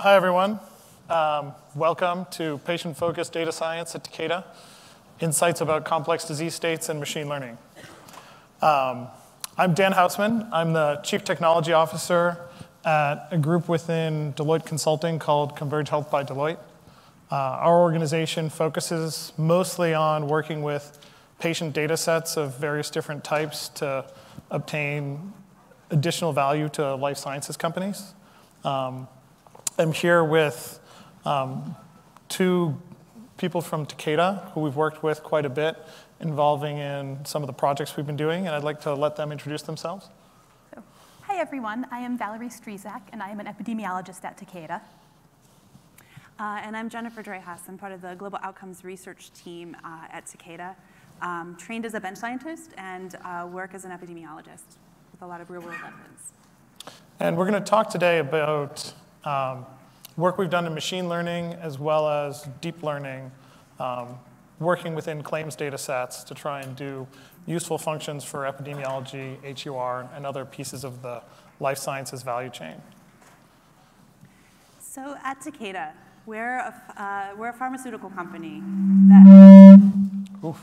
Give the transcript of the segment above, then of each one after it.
Hi, everyone. Um, welcome to Patient-Focused Data Science at Takeda, Insights about Complex Disease States and Machine Learning. Um, I'm Dan Housman. I'm the Chief Technology Officer at a group within Deloitte Consulting called Converge Health by Deloitte. Uh, our organization focuses mostly on working with patient data sets of various different types to obtain additional value to life sciences companies. Um, I'm here with um, two people from Takeda who we've worked with quite a bit, involving in some of the projects we've been doing, and I'd like to let them introduce themselves. So, hi, everyone. I am Valerie Strizak, and I am an epidemiologist at Takeda. Uh, and I'm Jennifer Dreyhaus. I'm part of the Global Outcomes Research team uh, at Takeda. Um, trained as a bench scientist and uh, work as an epidemiologist with a lot of real world evidence. And we're going to talk today about um, work we've done in machine learning as well as deep learning, um, working within claims data sets to try and do useful functions for epidemiology, HEOR, and other pieces of the life sciences value chain. So at Takeda, we're a, uh, we're a pharmaceutical company that,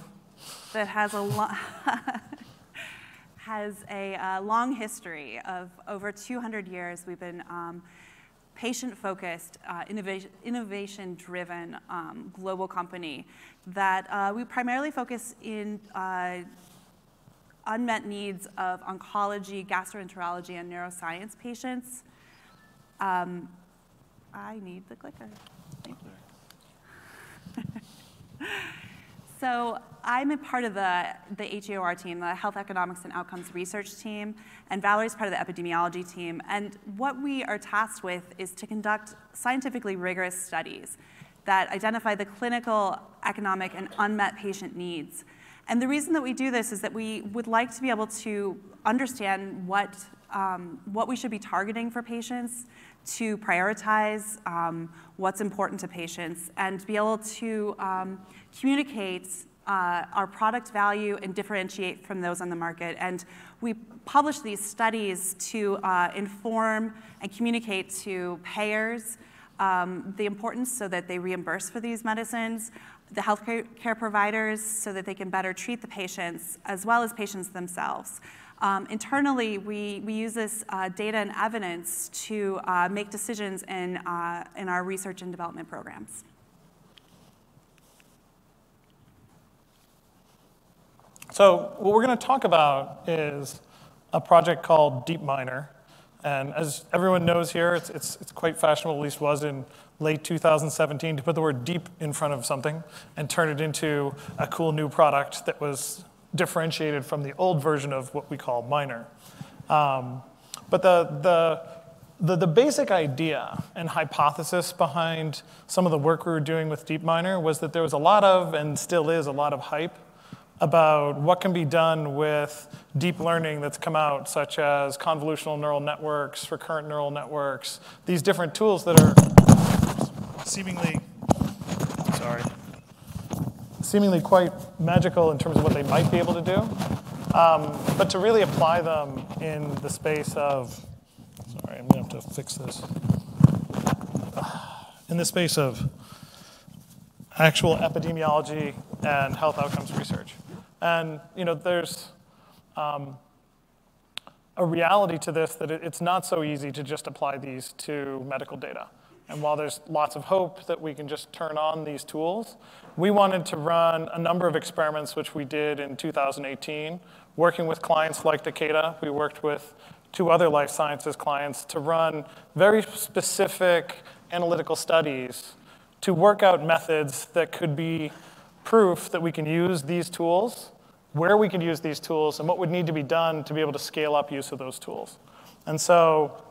that has a lot. has a uh, long history of over 200 years. We've been um, patient-focused, uh, innovation-driven um, global company that uh, we primarily focus in uh, unmet needs of oncology, gastroenterology, and neuroscience patients. Um, I need the clicker. Thank you. so I'm a part of the, the HEOR team, the Health Economics and Outcomes Research team, and Valerie's part of the epidemiology team. And what we are tasked with is to conduct scientifically rigorous studies that identify the clinical, economic, and unmet patient needs. And the reason that we do this is that we would like to be able to understand what, um, what we should be targeting for patients, to prioritize um, what's important to patients, and be able to um, communicate uh, our product value and differentiate from those on the market. And we publish these studies to uh, inform and communicate to payers um, the importance so that they reimburse for these medicines, the healthcare providers so that they can better treat the patients, as well as patients themselves. Um, internally, we, we use this uh, data and evidence to uh, make decisions in, uh, in our research and development programs. So what we're going to talk about is a project called DeepMiner. And as everyone knows here, it's, it's, it's quite fashionable, at least was in late 2017, to put the word deep in front of something and turn it into a cool new product that was differentiated from the old version of what we call miner. Um, but the, the, the, the, basic idea and hypothesis behind some of the work we were doing with DeepMiner was that there was a lot of, and still is, a lot of hype about what can be done with deep learning that's come out, such as convolutional neural networks, recurrent neural networks, these different tools that are seemingly, seemingly quite magical in terms of what they might be able to do. Um, but to really apply them in the space of, sorry, I'm going to have to fix this. In the space of actual epidemiology and health outcomes research. And you know, there's um, a reality to this that it's not so easy to just apply these to medical data. And while there's lots of hope that we can just turn on these tools, we wanted to run a number of experiments, which we did in 2018, working with clients like Takeda. We worked with two other life sciences clients to run very specific analytical studies to work out methods that could be proof that we can use these tools, where we can use these tools, and what would need to be done to be able to scale up use of those tools. And so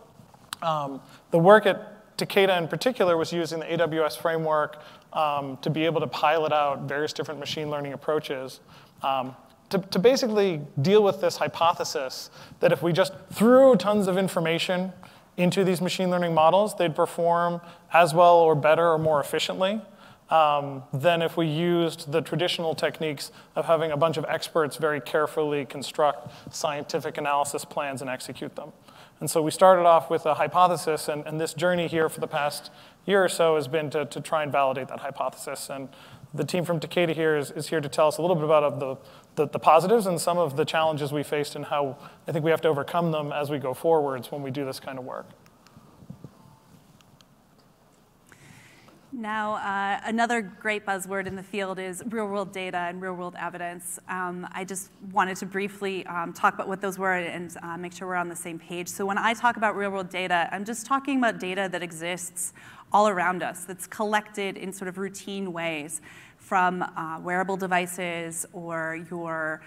um, the work at Takeda in particular was using the AWS framework um, to be able to pilot out various different machine learning approaches um, to, to basically deal with this hypothesis that if we just threw tons of information into these machine learning models, they'd perform as well or better or more efficiently um, than if we used the traditional techniques of having a bunch of experts very carefully construct scientific analysis plans and execute them. And so we started off with a hypothesis, and, and this journey here for the past year or so has been to, to try and validate that hypothesis. And the team from Takeda here is, is here to tell us a little bit about the, the, the, positives and some of the challenges we faced and how I think we have to overcome them as we go forwards when we do this kind of work. Now, uh, another great buzzword in the field is real world data and real world evidence. Um, I just wanted to briefly um, talk about what those were and uh, make sure we're on the same page. So, when I talk about real world data, I'm just talking about data that exists all around us, that's collected in sort of routine ways from uh, wearable devices or your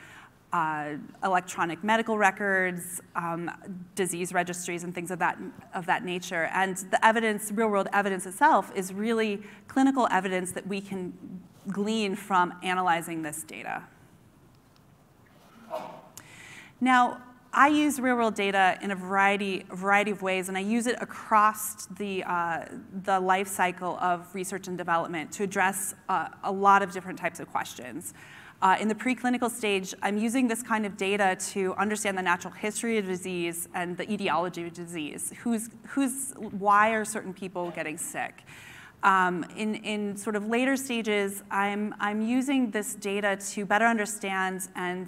uh, electronic medical records, um, disease registries, and things of that, of that nature. And the evidence, real world evidence itself, is really clinical evidence that we can glean from analyzing this data. Now, I use real world data in a variety, variety of ways, and I use it across the, uh, the life cycle of research and development to address uh, a lot of different types of questions. Uh, in the preclinical stage, I'm using this kind of data to understand the natural history of disease and the etiology of disease. Who's, who's, why are certain people getting sick? Um, in, in sort of later stages, I'm, I'm using this data to better understand and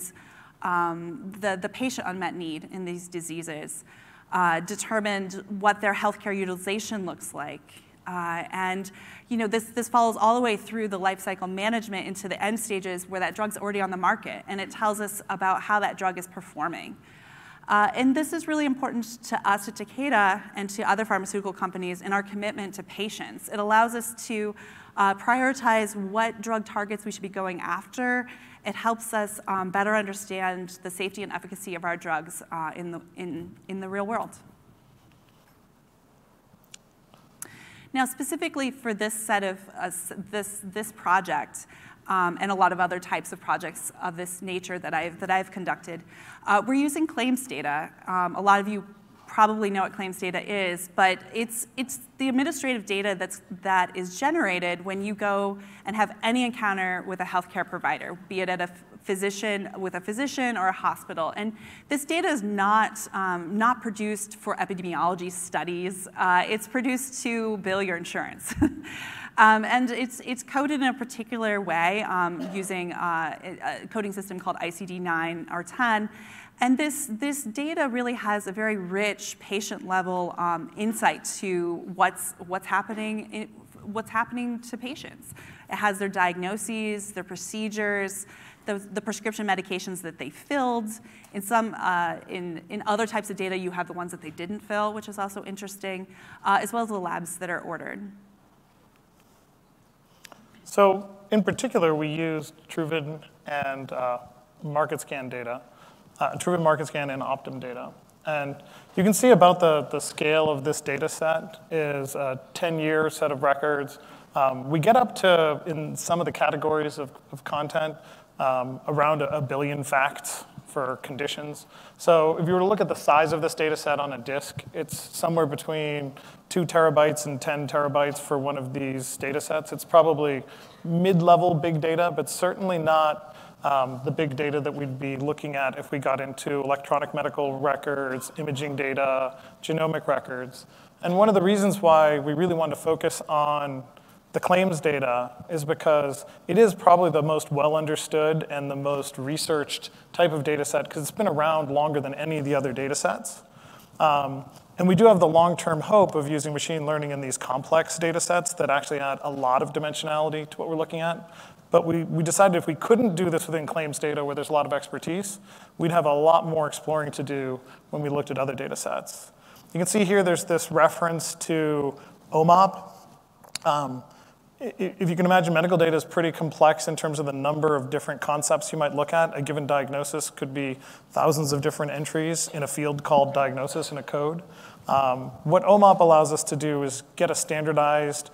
um, the, the patient unmet need in these diseases, uh, determined what their healthcare utilization looks like, uh, and you know, this, this follows all the way through the life cycle management into the end stages where that drug's already on the market, and it tells us about how that drug is performing. Uh, and this is really important to us at Takeda and to other pharmaceutical companies in our commitment to patients. It allows us to uh, prioritize what drug targets we should be going after. It helps us um, better understand the safety and efficacy of our drugs uh, in, the, in, in the real world. Now, specifically for this set of uh, this, this project, um, and a lot of other types of projects of this nature that I've, that I've conducted, uh, we're using claims data. Um, a lot of you probably know what claims data is, but it's, it's the administrative data that's, that is generated when you go and have any encounter with a healthcare provider, be it at a physician with a physician or a hospital. And this data is not, um, not produced for epidemiology studies. Uh, it's produced to bill your insurance. um, and it's, it's coded in a particular way um, using uh, a coding system called ICD-9 or 10. And this, this data really has a very rich patient level um, insight to what's, what's, happening in, what's happening to patients. It has their diagnoses, their procedures, the, the prescription medications that they filled. In some, uh, in, in other types of data, you have the ones that they didn't fill, which is also interesting, uh, as well as the labs that are ordered. So in particular, we used Truven and uh, MarketScan data, uh, Truven MarketScan and Optum data. And you can see about the, the scale of this data set is a 10-year set of records. Um, we get up to, in some of the categories of, of content, um, around a, a billion facts for conditions. So if you were to look at the size of this data set on a disk, it's somewhere between two terabytes and 10 terabytes for one of these data sets. It's probably mid-level big data, but certainly not um, the big data that we'd be looking at if we got into electronic medical records, imaging data, genomic records. And one of the reasons why we really wanted to focus on the claims data is because it is probably the most well understood and the most researched type of data set because it's been around longer than any of the other data sets. Um, and we do have the long term hope of using machine learning in these complex data sets that actually add a lot of dimensionality to what we're looking at. But we, we decided if we couldn't do this within claims data where there's a lot of expertise, we'd have a lot more exploring to do when we looked at other data sets. You can see here there's this reference to OMOP. Um, if you can imagine, medical data is pretty complex in terms of the number of different concepts you might look at. A given diagnosis could be thousands of different entries in a field called diagnosis in a code. Um, what OMOP allows us to do is get a standardized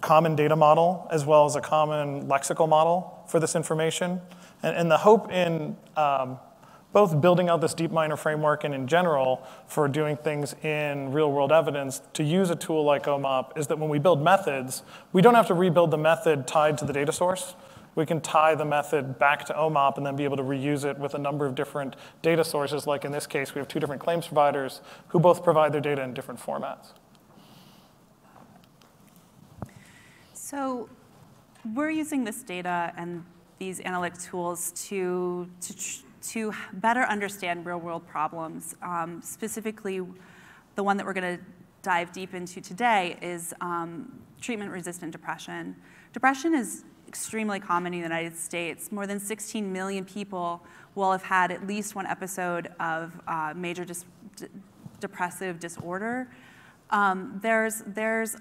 common data model as well as a common lexical model for this information. And, and the hope in um, both building out this DeepMiner framework and in general for doing things in real world evidence to use a tool like OMOP is that when we build methods, we don't have to rebuild the method tied to the data source. we can tie the method back to OMOP and then be able to reuse it with a number of different data sources. Like in this case, we have two different claims providers who both provide their data in different formats. So we're using this data and these analytic tools to, to, to better understand real world problems. Um, specifically, the one that we're going to dive deep into today is um, treatment resistant depression. Depression is extremely common in the United States. More than 16 million people will have had at least one episode of uh, major dis depressive disorder. Um, there's, there's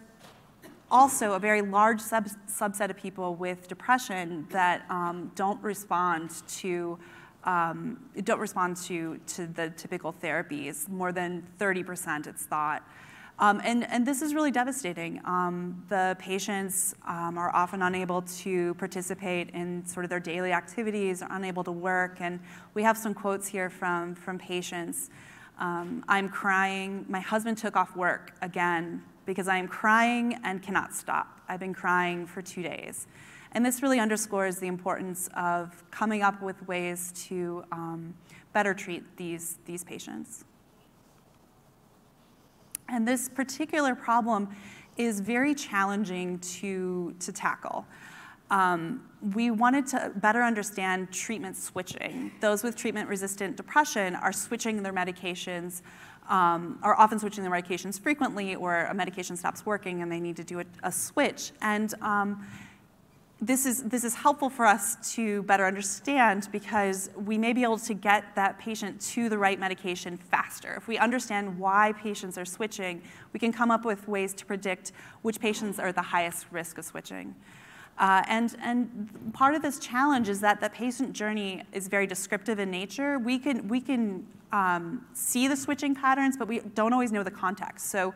also a very large sub subset of people with depression that um, don't respond to um, don't respond to, to the typical therapies, more than 30% it's thought. Um, and, and this is really devastating. Um, the patients um, are often unable to participate in sort of their daily activities, are unable to work, and we have some quotes here from, from patients. Um, I'm crying, my husband took off work again because I am crying and cannot stop. I've been crying for two days. And this really underscores the importance of coming up with ways to um, better treat these, these patients. And this particular problem is very challenging to, to tackle. Um, we wanted to better understand treatment switching. Those with treatment resistant depression are switching their medications um, are often switching their medications frequently or a medication stops working and they need to do a, a switch. And um, this is, this is helpful for us to better understand because we may be able to get that patient to the right medication faster. If we understand why patients are switching, we can come up with ways to predict which patients are at the highest risk of switching. Uh, and, and part of this challenge is that the patient journey is very descriptive in nature. We can, we can um, see the switching patterns, but we don't always know the context. So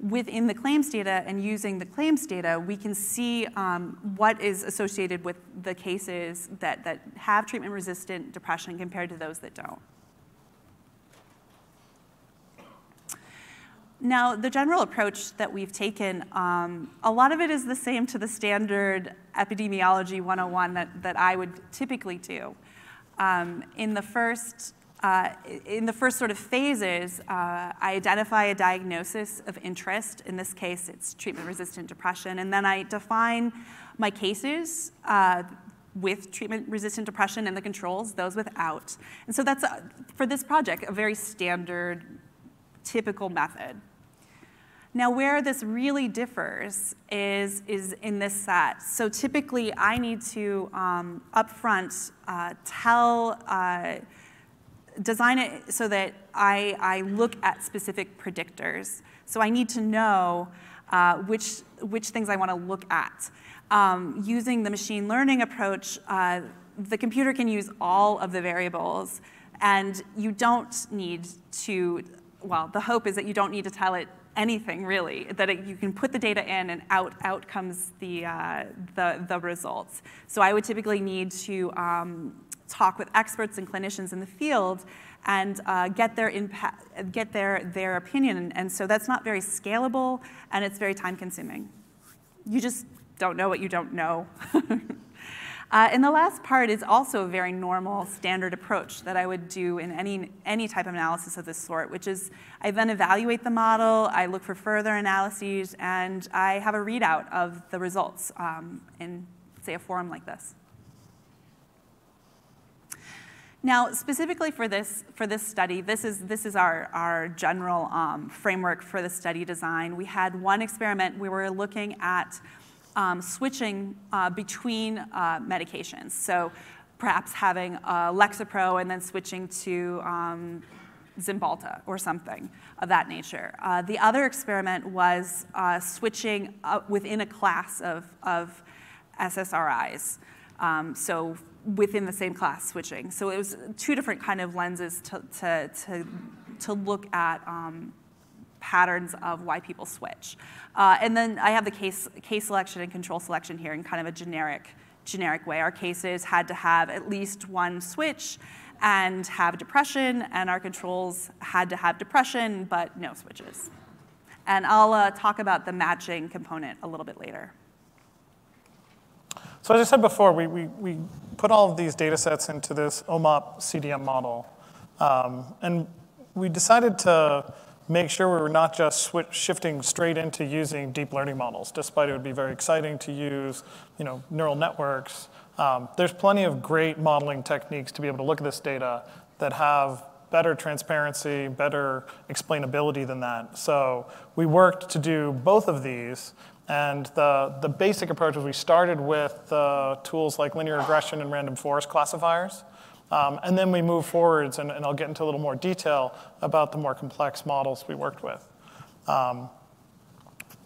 within the claims data and using the claims data, we can see um, what is associated with the cases that, that have treatment-resistant depression compared to those that don't. Now, the general approach that we've taken, um, a lot of it is the same to the standard epidemiology 101 that, that I would typically do. Um, in the first uh, in the first sort of phases, uh, I identify a diagnosis of interest. In this case, it's treatment-resistant depression. And then I define my cases uh, with treatment-resistant depression and the controls, those without. And so that's, uh, for this project, a very standard, typical method. Now, where this really differs is, is in this set. So typically, I need to um, upfront uh, tell uh, design it so that I, I look at specific predictors. So I need to know uh, which, which things I want to look at. Um, using the machine learning approach, uh, the computer can use all of the variables, and you don't need to, well, the hope is that you don't need to tell it anything really, that it, you can put the data in and out, out comes the, uh, the, the results. So I would typically need to um, talk with experts and clinicians in the field and uh, get their impact, get their, their opinion. And so that's not very scalable and it's very time consuming. You just don't know what you don't know. uh, and the last part is also a very normal standard approach that I would do in any, any type of analysis of this sort, which is I then evaluate the model, I look for further analyses, and I have a readout of the results um, in, say, a forum like this. Now, specifically for this, for this study, this is, this is our, our general um, framework for the study design. We had one experiment we were looking at um, switching uh, between uh, medications. So perhaps having uh, Lexapro and then switching to um, Cymbalta or something of that nature. Uh, the other experiment was uh, switching within a class of, of SSRIs. Um, so within the same class switching. So it was two different kind of lenses to, to, to, to look at um, patterns of why people switch. Uh, and then I have the case, case selection and control selection here in kind of a generic, generic way. Our cases had to have at least one switch and have depression, and our controls had to have depression, but no switches. And I'll uh, talk about the matching component a little bit later. So as I said before, we, we, we put all of these data sets into this OMOP CDM model. Um, and we decided to make sure we were not just switch, shifting straight into using deep learning models, despite it would be very exciting to use you know, neural networks. Um, there's plenty of great modeling techniques to be able to look at this data that have better transparency, better explainability than that. So we worked to do both of these. And the, the basic approach was we started with uh, tools like linear regression and random forest classifiers. Um, and then we move forwards, and, and, I'll get into a little more detail about the more complex models we worked with. Um,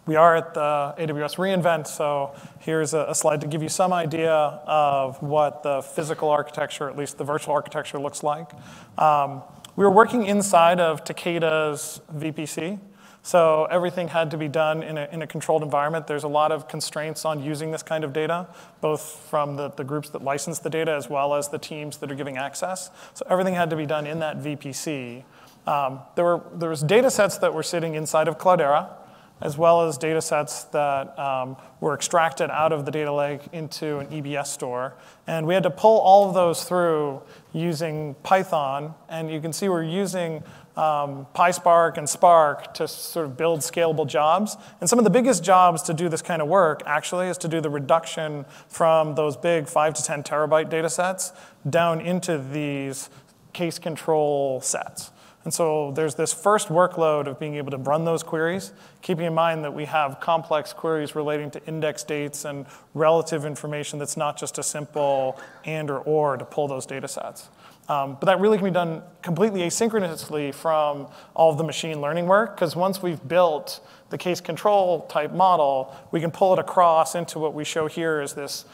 we are at the AWS reInvent, so here's a, a, slide to give you some idea of what the physical architecture, at least the virtual architecture, looks like. Um, we were working inside of Takeda's VPC, so everything had to be done in a, in a, controlled environment. There's a lot of constraints on using this kind of data, both from the, the groups that license the data as well as the teams that are giving access. So everything had to be done in that VPC. Um, there, were, there was data sets that were sitting inside of Cloudera, as well as data sets that um, were extracted out of the data lake into an EBS store. And we had to pull all of those through using Python. And you can see we're using um, PySpark and Spark to sort of build scalable jobs. And some of the biggest jobs to do this kind of work actually is to do the reduction from those big 5 to 10 terabyte data sets down into these case control sets. And so there's this first workload of being able to run those queries, keeping in mind that we have complex queries relating to index dates and relative information that's not just a simple and or or to pull those data sets. Um, but that really can be done completely asynchronously from all of the machine learning work, because once we've built the case control type model, we can pull it across into what we show here is this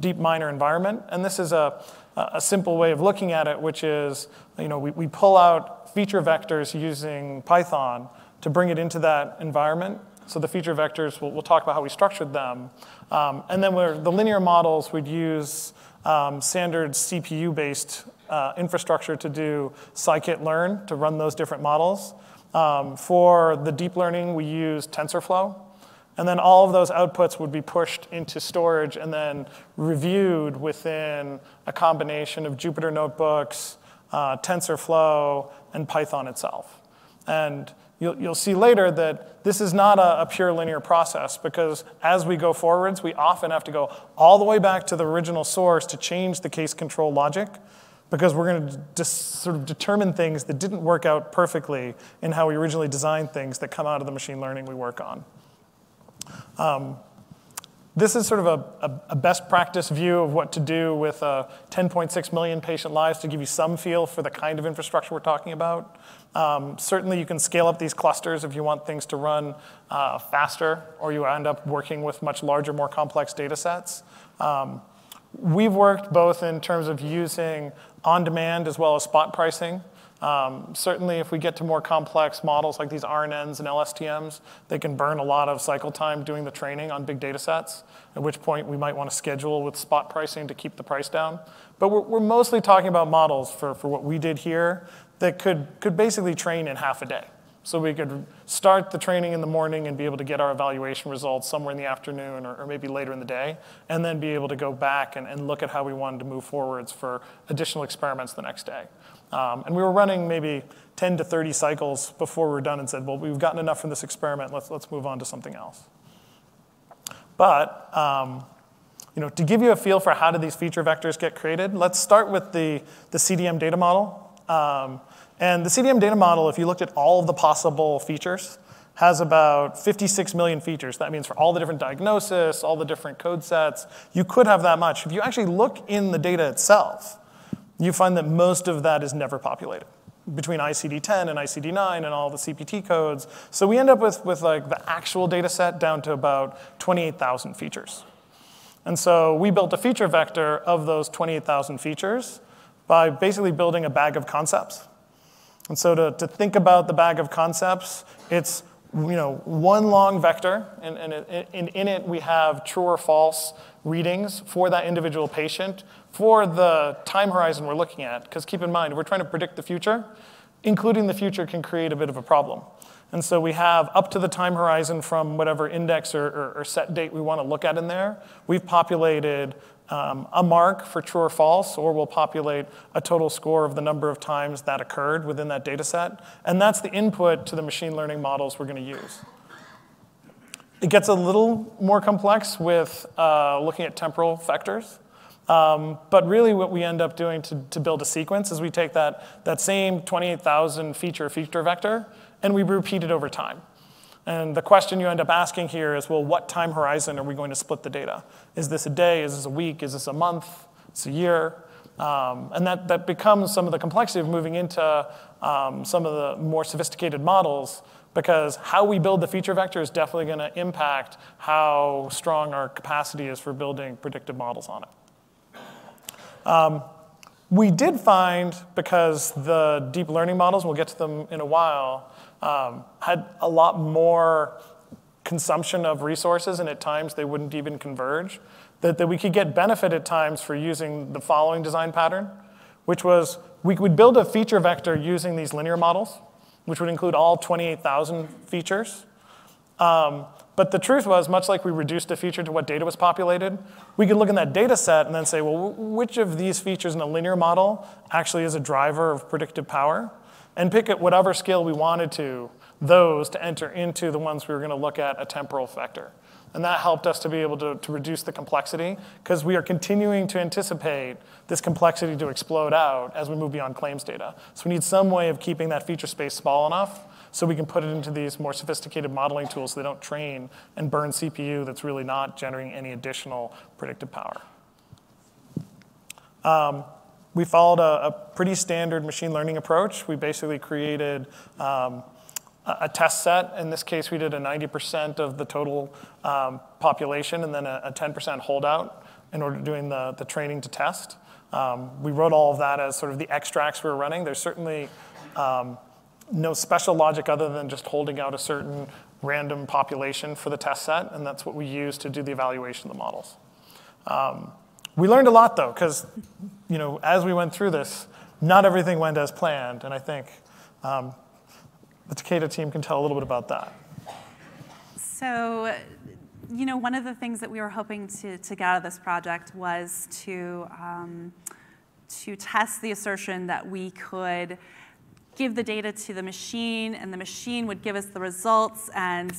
deep miner environment. And this is a, a simple way of looking at it, which is you know, we, we pull out feature vectors using Python to bring it into that environment. So the feature vectors, we'll, we'll talk about how we structured them. Um, and then the linear models we'd use um, standard CPU-based uh, infrastructure to do scikit-learn to run those different models. Um, for the deep learning, we use TensorFlow. And then all of those outputs would be pushed into storage and then reviewed within a combination of Jupyter notebooks, uh, TensorFlow, and Python itself. And you'll, you'll see later that this is not a, a, pure linear process because as we go forwards, we often have to go all the way back to the original source to change the case control logic because we're going to just sort of determine things that didn't work out perfectly in how we originally designed things that come out of the machine learning we work on. Um, this is sort of a, a, a, best practice view of what to do with uh, 10.6 million patient lives to give you some feel for the kind of infrastructure we're talking about. Um, certainly, you can scale up these clusters if you want things to run uh, faster, or you end up working with much larger, more complex data sets. Um, we've worked both in terms of using on demand as well as spot pricing. Um, certainly, if we get to more complex models like these RNNs and LSTMs, they can burn a lot of cycle time doing the training on big data sets, at which point we might want to schedule with spot pricing to keep the price down. But we're, we're mostly talking about models for, for what we did here that could, could basically train in half a day. So we could start the training in the morning and be able to get our evaluation results somewhere in the afternoon or, or maybe later in the day, and then be able to go back and, and look at how we wanted to move forwards for additional experiments the next day. Um, and we were running maybe 10 to 30 cycles before we were done and said, well, we've gotten enough from this experiment, let's, let's move on to something else. But um, you know, to give you a feel for how do these feature vectors get created, let's start with the, the CDM data model. Um, and the CDM data model, if you looked at all of the possible features, has about 56 million features. That means for all the different diagnosis, all the different code sets, you could have that much. If you actually look in the data itself, you find that most of that is never populated between ICD-10 and ICD-9 and all the CPT codes. So we end up with, with like the actual data set down to about 28,000 features. And so we built a feature vector of those 28,000 features by basically building a bag of concepts. And so to, to think about the bag of concepts, it's you know, one long vector, and, and, it, and in it we have true or false readings for that individual patient for the time horizon we're looking at. Because keep in mind, we're trying to predict the future. Including the future can create a bit of a problem. And so we have up to the time horizon from whatever index or, or, or set date we want to look at in there. We've populated um, a mark for true or false, or we'll populate a total score of the number of times that occurred within that data set. And that's the input to the machine learning models we're going to use. It gets a little more complex with uh, looking at temporal vectors. Um, but really what we end up doing to, to build a sequence is we take that, that same 28,000 feature feature vector and we repeat it over time. And the question you end up asking here is, well, what time horizon are we going to split the data? Is this a day? Is this a week? Is this a month? It's a year? Um, and that, that becomes some of the complexity of moving into um, some of the more sophisticated models because how we build the feature vector is definitely going to impact how strong our capacity is for building predictive models on it. Um, we did find, because the deep learning models, we'll get to them in a while, um, had a lot more consumption of resources, and at times they wouldn't even converge, that, that we could get benefit at times for using the following design pattern, which was we would build a feature vector using these linear models, which would include all 28,000 features. Um, but the truth was, much like we reduced a feature to what data was populated, we could look in that data set and then say, well, which of these features in a linear model actually is a driver of predictive power? And pick at whatever scale we wanted to, those to enter into the ones we were going to look at a temporal vector. And that helped us to be able to, to reduce the complexity because we are continuing to anticipate this complexity to explode out as we move beyond claims data. So we need some way of keeping that feature space small enough so we can put it into these more sophisticated modeling tools so they don't train and burn CPU that's really not generating any additional predictive power. Um, we followed a, a, pretty standard machine learning approach. We basically created um, a, a, test set. In this case, we did a 90% of the total um, population and then a, 10% holdout in order to doing the, the training to test. Um, we wrote all of that as sort of the extracts we were running. There's certainly um, no special logic other than just holding out a certain random population for the test set, and that's what we use to do the evaluation of the models. Um, we learned a lot though, because you know, as we went through this, not everything went as planned, and I think um, the Takeda team can tell a little bit about that. So, you know, one of the things that we were hoping to, to get out of this project was to, um, to test the assertion that we could give the data to the machine and the machine would give us the results and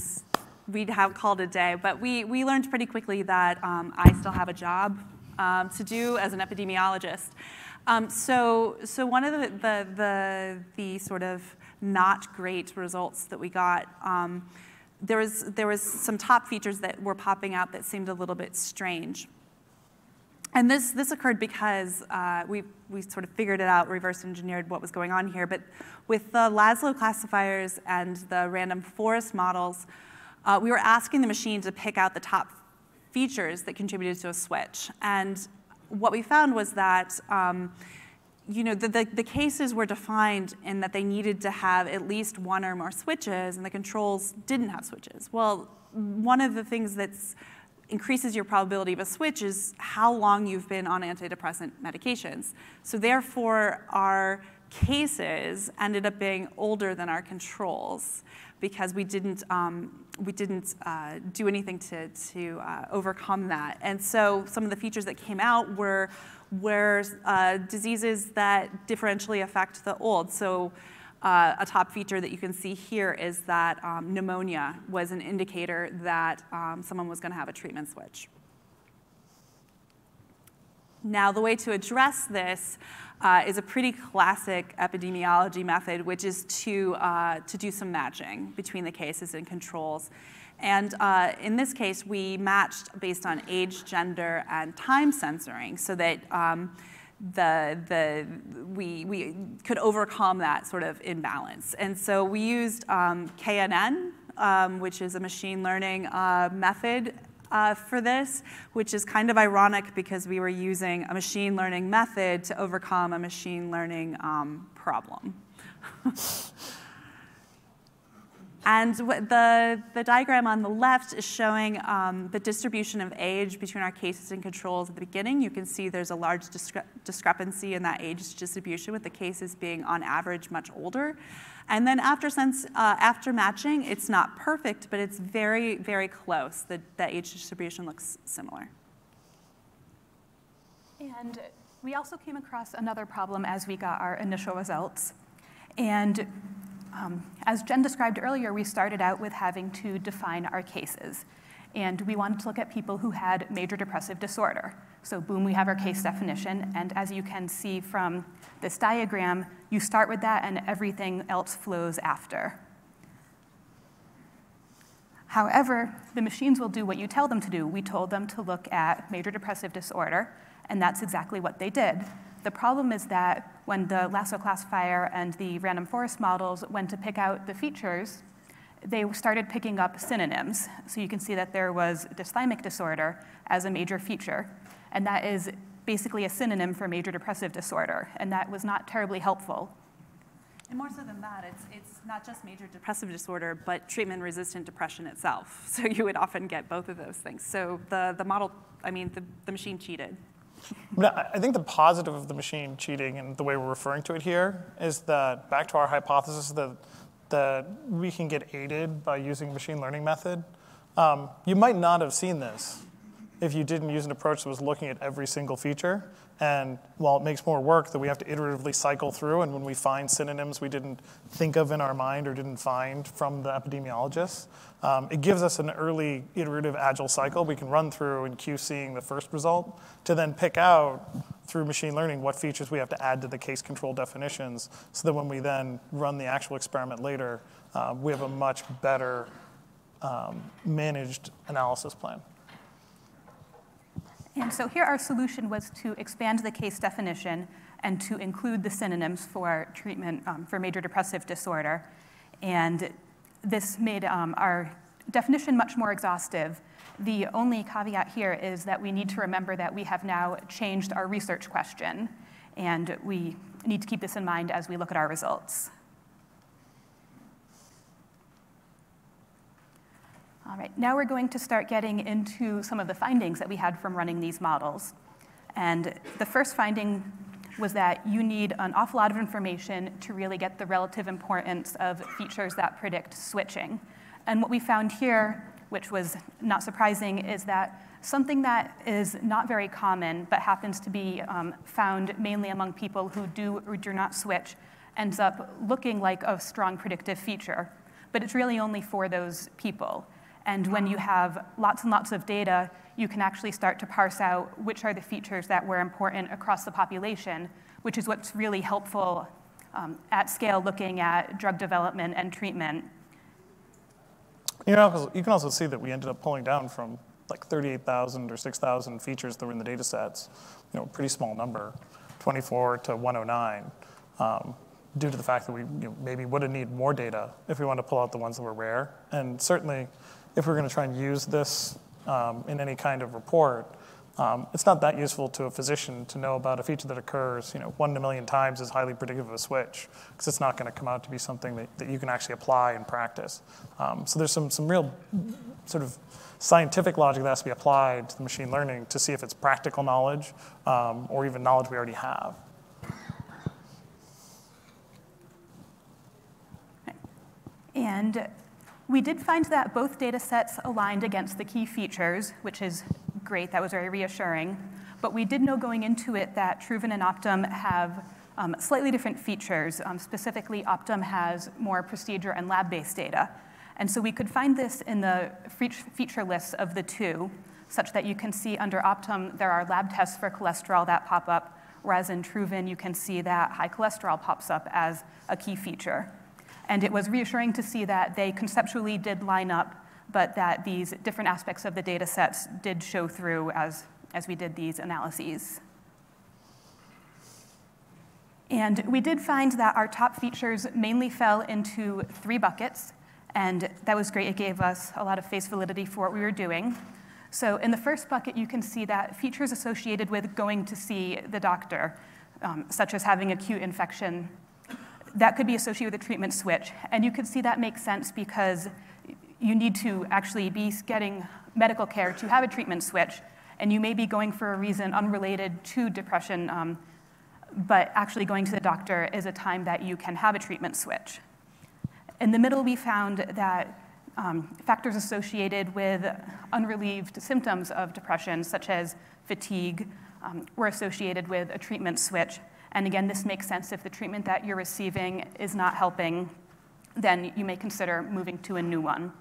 we'd have called a day. But we, we learned pretty quickly that um, I still have a job um, to do as an epidemiologist. Um, so, so one of the, the, the, the, sort of not great results that we got, um, there, was, there was some top features that were popping out that seemed a little bit strange. And this, this occurred because uh, we, we sort of figured it out, reverse engineered what was going on here. But with the lasso classifiers and the random forest models, uh, we were asking the machine to pick out the top features that contributed to a switch. And what we found was that um, you know, the, the, the, cases were defined in that they needed to have at least one or more switches, and the controls didn't have switches. Well, one of the things that increases your probability of a switch is how long you've been on antidepressant medications. So therefore, our cases ended up being older than our controls because we didn't, um, we didn't uh, do anything to, to uh, overcome that. And so some of the features that came out were, were uh, diseases that differentially affect the old. So uh, a top feature that you can see here is that um, pneumonia was an indicator that um, someone was going to have a treatment switch. Now, the way to address this uh, is a pretty classic epidemiology method, which is to, uh, to do some matching between the cases and controls. And uh, in this case, we matched based on age, gender, and time censoring so that um, the, the, we, we could overcome that sort of imbalance. And so we used um, KNN, um, which is a machine learning uh, method uh, for this, which is kind of ironic because we were using a machine learning method to overcome a machine learning um, problem. and the, the diagram on the left is showing um, the distribution of age between our cases and controls at the beginning. You can see there's a large discre discrepancy in that age distribution with the cases being on average much older. And then after, sense, uh, after matching, it's not perfect, but it's very, very close. The, the age distribution looks similar. And we also came across another problem as we got our initial results. And um, as Jen described earlier, we started out with having to define our cases. And we wanted to look at people who had major depressive disorder. So boom, we have our case definition. And as you can see from this diagram, you start with that and everything else flows after. However, the machines will do what you tell them to do. We told them to look at major depressive disorder, and that's exactly what they did. The problem is that when the lasso classifier and the random forest models went to pick out the features, they started picking up synonyms. So you can see that there was dysthymic disorder as a major feature, and that is basically a synonym for major depressive disorder, and that was not terribly helpful. And more so than that, it's, it's not just major depressive disorder, but treatment resistant depression itself. So you would often get both of those things. So the, the model, I mean, the, the machine cheated. I think the positive of the machine cheating and the way we're referring to it here is that back to our hypothesis that, that we can get aided by using machine learning method. Um, you might not have seen this if you didn't use an approach that was looking at every single feature. And while it makes more work that we have to iteratively cycle through, and when we find synonyms we didn't think of in our mind or didn't find from the epidemiologists, um, it gives us an early iterative agile cycle we can run through in QCing the first result to then pick out through machine learning what features we have to add to the case control definitions so that when we then run the actual experiment later, uh, we have a much better um, managed analysis plan. And so here our solution was to expand the case definition and to include the synonyms for treatment um, for major depressive disorder. And this made um, our definition much more exhaustive. The only caveat here is that we need to remember that we have now changed our research question, and we need to keep this in mind as we look at our results. All right, now we're going to start getting into some of the findings that we had from running these models. And the first finding was that you need an awful lot of information to really get the relative importance of features that predict switching. And what we found here, which was not surprising, is that something that is not very common but happens to be um, found mainly among people who do or do not switch ends up looking like a strong predictive feature. But it's really only for those people. And when you have lots and lots of data, you can actually start to parse out which are the features that were important across the population, which is what's really helpful um, at scale looking at drug development and treatment. You, know, you can also see that we ended up pulling down from like 38,000 or 6,000 features that were in the data sets, you know, pretty small number, 24 to 109, um, due to the fact that we you know, maybe would have need more data if we wanted to pull out the ones that were rare. And certainly, if we're going to try and use this um, in any kind of report, um, it's not that useful to a physician to know about a feature that occurs, you know, one in a million times is highly predictive of a switch, because it's not going to come out to be something that, that you can actually apply in practice. Um, so there's some, some real sort of scientific logic that has to be applied to the machine learning to see if it's practical knowledge um, or even knowledge we already have. And we did find that both data sets aligned against the key features, which is great, that was very reassuring. But we did know going into it that Truven and Optum have um, slightly different features. Um, specifically, Optum has more procedure and lab-based data. And so we could find this in the feature lists of the two, such that you can see under Optum there are lab tests for cholesterol that pop up, whereas in Truven you can see that high cholesterol pops up as a key feature. And it was reassuring to see that they conceptually did line up, but that these different aspects of the data sets did show through as, as we did these analyses. And we did find that our top features mainly fell into three buckets, and that was great. It gave us a lot of face validity for what we were doing. So in the first bucket, you can see that features associated with going to see the doctor, um, such as having acute infection that could be associated with a treatment switch. And you could see that makes sense because you need to actually be getting medical care to have a treatment switch. And you may be going for a reason unrelated to depression, um, but actually going to the doctor is a time that you can have a treatment switch. In the middle, we found that um, factors associated with unrelieved symptoms of depression, such as fatigue, um, were associated with a treatment switch. And again, this makes sense if the treatment that you're receiving is not helping, then you may consider moving to a new one.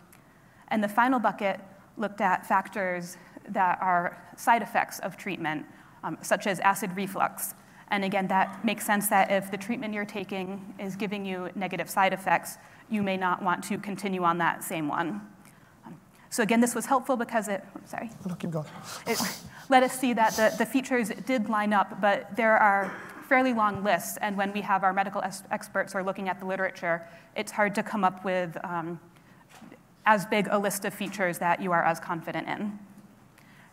And the final bucket looked at factors that are side effects of treatment, um, such as acid reflux. And again, that makes sense that if the treatment you're taking is giving you negative side effects, you may not want to continue on that same one. Um, so again, this was helpful because it, sorry. No, keep going. It let us see that the, the features did line up, but there are fairly long lists, and when we have our medical experts are looking at the literature, it's hard to come up with um, as big a list of features that you are as confident in.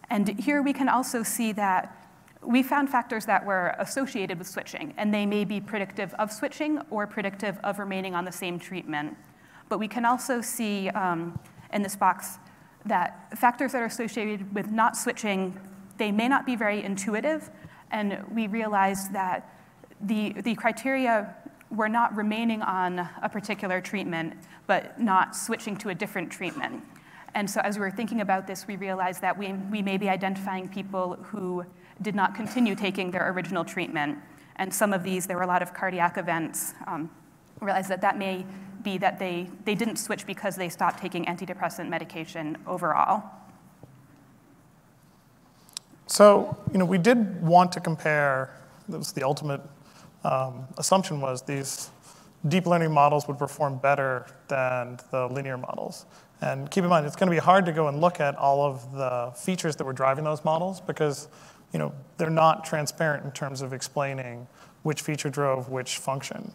And here we can also see that we found factors that were associated with switching, and they may be predictive of switching or predictive of remaining on the same treatment. But we can also see um, in this box that factors that are associated with not switching, they may not be very intuitive, and we realized that the, the criteria were not remaining on a particular treatment, but not switching to a different treatment. And so as we were thinking about this, we realized that we, we may be identifying people who did not continue taking their original treatment. And some of these, there were a lot of cardiac events. Um, realized that that may be that they, they didn't switch because they stopped taking antidepressant medication overall. So, you know, we did want to compare, that was the ultimate um, assumption was these deep learning models would perform better than the linear models. And keep in mind, it's going to be hard to go and look at all of the features that were driving those models because you know, they're not transparent in terms of explaining which feature drove which function.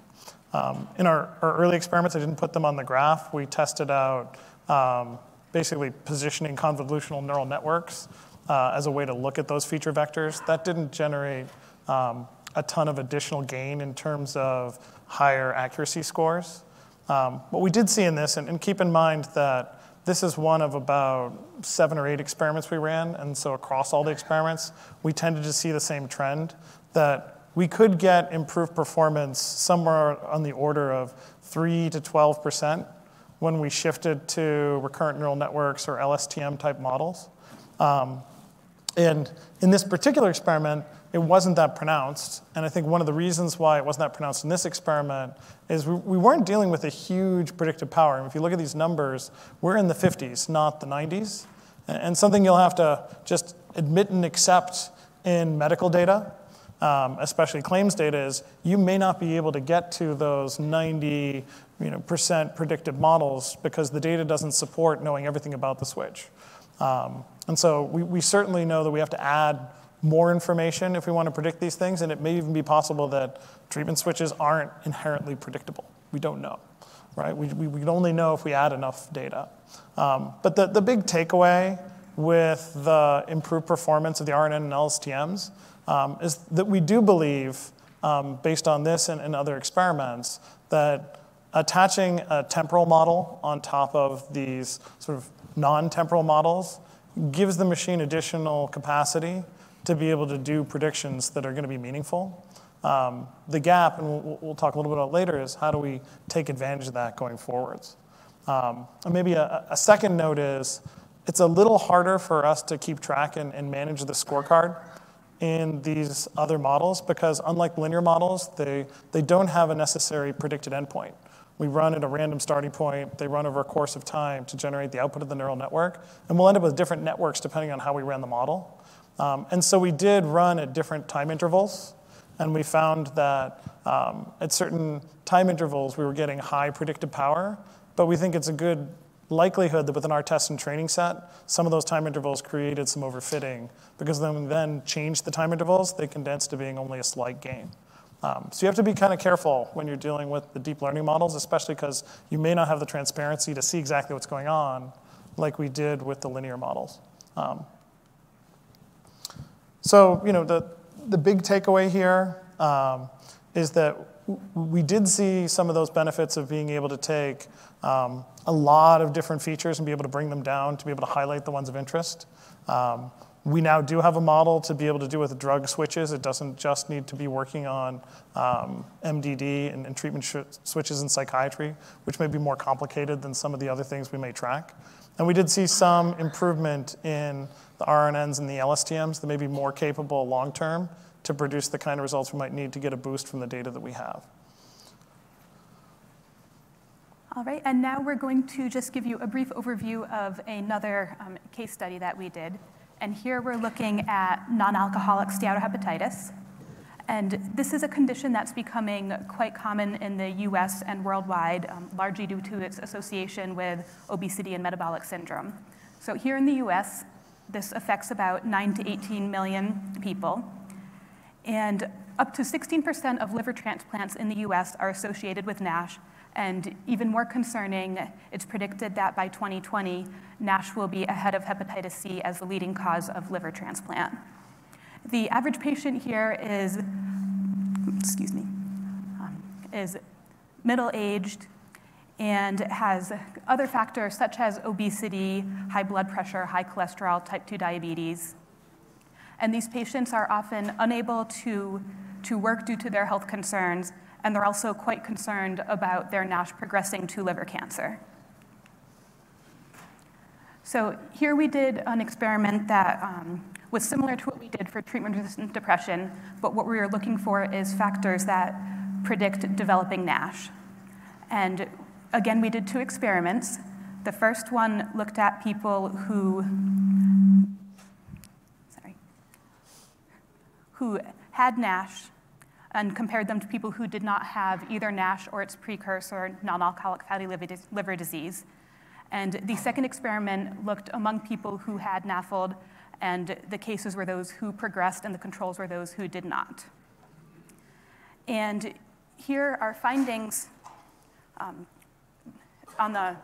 Um, in our, our, early experiments, I didn't put them on the graph. We tested out um, basically positioning convolutional neural networks uh, as a way to look at those feature vectors. That didn't generate um, a ton of additional gain in terms of higher accuracy scores. Um, what we did see in this, and, and keep in mind that this is one of about seven or eight experiments we ran, and so across all the experiments, we tended to see the same trend that we could get improved performance somewhere on the order of 3 to 12% when we shifted to recurrent neural networks or LSTM type models. Um, and in this particular experiment, it wasn't that pronounced. And I think one of the reasons why it wasn't that pronounced in this experiment is we, we weren't dealing with a huge predictive power. And if you look at these numbers, we're in the 50s, not the 90s. And something you'll have to just admit and accept in medical data, um, especially claims data, is you may not be able to get to those 90 you know, percent predictive models because the data doesn't support knowing everything about the switch. Um, and so we, we certainly know that we have to add more information if we want to predict these things, and it may even be possible that treatment switches aren't inherently predictable. We don't know, right? We, we, we only know if we add enough data. Um, but the, the big takeaway with the improved performance of the RNN and LSTMs um, is that we do believe, um, based on this and, and other experiments, that attaching a temporal model on top of these sort of non-temporal models gives the machine additional capacity to be able to do predictions that are going to be meaningful. Um, the gap, and we'll, we'll, talk a little bit about later, is how do we take advantage of that going forwards. Um, and maybe a, a, second note is it's a little harder for us to keep track and, and manage the scorecard in these other models because unlike linear models, they, they don't have a necessary predicted endpoint. We run at a random starting point. They run over a course of time to generate the output of the neural network. And we'll end up with different networks depending on how we ran the model. Um, and so we did run at different time intervals, and we found that um, at certain time intervals we were getting high predictive power, but we think it's a good likelihood that within our test and training set, some of those time intervals created some overfitting because then we then changed the time intervals, they condensed to being only a slight gain. Um, so you have to be kind of careful when you're dealing with the deep learning models, especially because you may not have the transparency to see exactly what's going on like we did with the linear models. Um, so, you know, the, the big takeaway here um, is that we did see some of those benefits of being able to take um, a lot of different features and be able to bring them down to be able to highlight the ones of interest. Um, we now do have a model to be able to do with drug switches. It doesn't just need to be working on um, MDD and, and treatment sh- switches in psychiatry, which may be more complicated than some of the other things we may track. And we did see some improvement in the RNNs and the LSTMs that may be more capable long term to produce the kind of results we might need to get a boost from the data that we have. All right, and now we're going to just give you a brief overview of another um, case study that we did. And here we're looking at non-alcoholic steatohepatitis. And this is a condition that's becoming quite common in the US and worldwide, um, largely due to its association with obesity and metabolic syndrome. So here in the US, this affects about 9 to 18 million people. And up to 16% of liver transplants in the US are associated with NASH, and even more concerning, it's predicted that by 2020, NASH will be ahead of hepatitis C as the leading cause of liver transplant. The average patient here is, excuse me, um, is middle-aged and has other factors such as obesity, high blood pressure, high cholesterol, type 2 diabetes. And these patients are often unable to, to work due to their health concerns and they're also quite concerned about their NASH progressing to liver cancer. So here we did an experiment that um, was similar to what we did for treatment-resistant depression, but what we were looking for is factors that predict developing NASH. And again, we did two experiments. The first one looked at people who, sorry, who had NASH and compared them to people who did not have either NASH or its precursor, non-alcoholic fatty liver disease. And the second experiment looked among people who had NAFLD, and the cases were those who progressed, and the controls were those who did not. And here are findings um, on the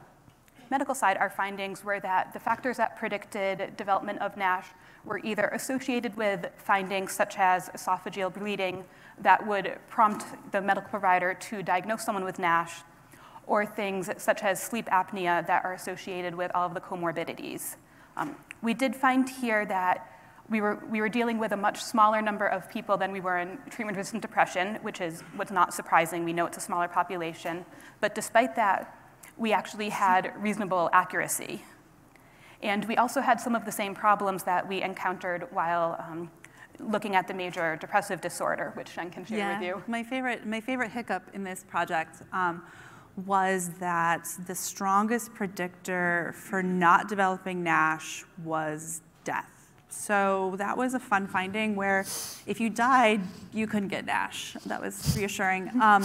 medical side, our findings were that the factors that predicted development of NASH were either associated with findings such as esophageal bleeding, that would prompt the medical provider to diagnose someone with NASH, or things such as sleep apnea that are associated with all of the comorbidities. Um, we did find here that we were, we were dealing with a much smaller number of people than we were in treatment-resistant depression, which is what's not surprising. We know it's a smaller population. But despite that, we actually had reasonable accuracy. And we also had some of the same problems that we encountered while um, looking at the major depressive disorder, which Jen can share yeah, with you. My favorite, my favorite hiccup in this project um, was that the strongest predictor for not developing NASH was death. So that was a fun finding where if you died, you couldn't get NASH. That was reassuring. Um,